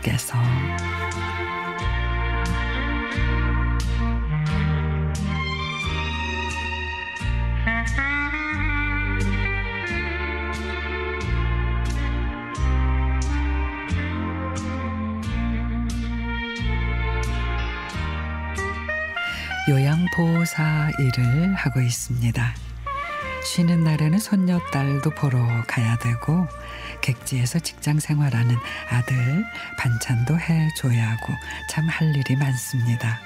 하나님께서 요양보호사 일을 하고 있습니다. 쉬는 날에는 손녀딸도 보러 가야 되고 객지에서 직장 생활하는 아들 반찬도 해줘야 하고 참 할 일이 많습니다.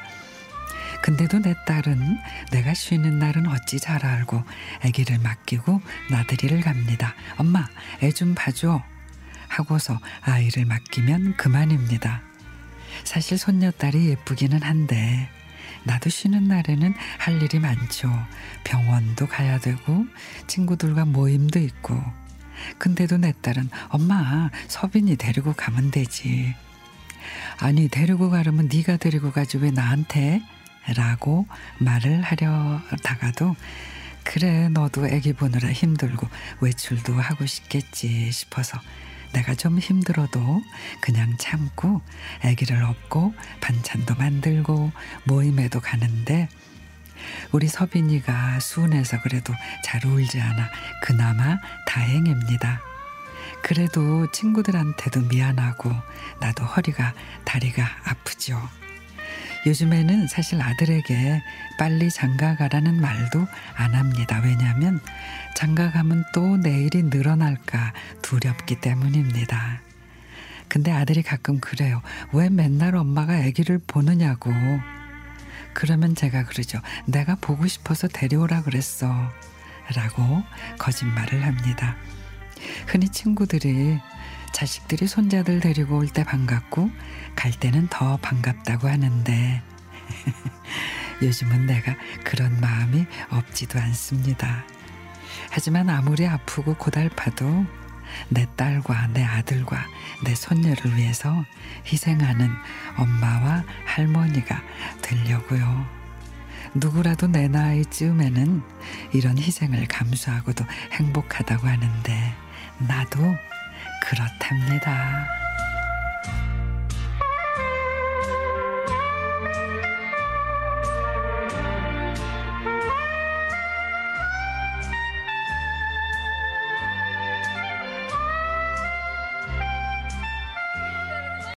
근데도 내 딸은 내가 쉬는 날은 어찌 잘 알고 아기를 맡기고 나들이를 갑니다. 엄마, 애 좀 봐줘. 하고서 아이를 맡기면 그만입니다. 사실 손녀딸이 예쁘기는 한데 나도 쉬는 날에는 할 일이 많죠. 병원도 가야 되고 친구들과 모임도 있고. 근데도 내 딸은 엄마 서빈이 데리고 가면 되지. 아니 데리고 가려면 네가 데리고 가지 왜 나한테? 라고 말을 하려다가도 그래 너도 애기 보느라 힘들고 외출도 하고 싶겠지 싶어서 내가 좀 힘들어도 그냥 참고 아기를 업고 반찬도 만들고 모임에도 가는데 우리 서빈이가 순해서 그래도 잘 울지 않아 그나마 다행입니다. 그래도 친구들한테도 미안하고 나도 허리가 다리가 아프죠. 요즘에는 사실 아들에게 빨리 장가 가라는 말도 안 합니다. 왜냐하면 장가 가면 또 내일이 늘어날까 두렵기 때문입니다. 근데 아들이 가끔 그래요. 왜 맨날 엄마가 아기를 보느냐고. 그러면 제가 그러죠. 내가 보고 싶어서 데려오라 그랬어. 라고 거짓말을 합니다. 흔히 친구들이 자식들이 손자들 데리고 올 때 반갑고 갈 때는 더 반갑다고 하는데 요즘은 내가 그런 마음이 없지도 않습니다. 하지만 아무리 아프고 고달파도 내 딸과 내 아들과 내 손녀를 위해서 희생하는 엄마와 할머니가 되려고요. 누구라도 내 나이쯤에는 이런 희생을 감수하고도 행복하다고 하는데 나도 그렇답니다.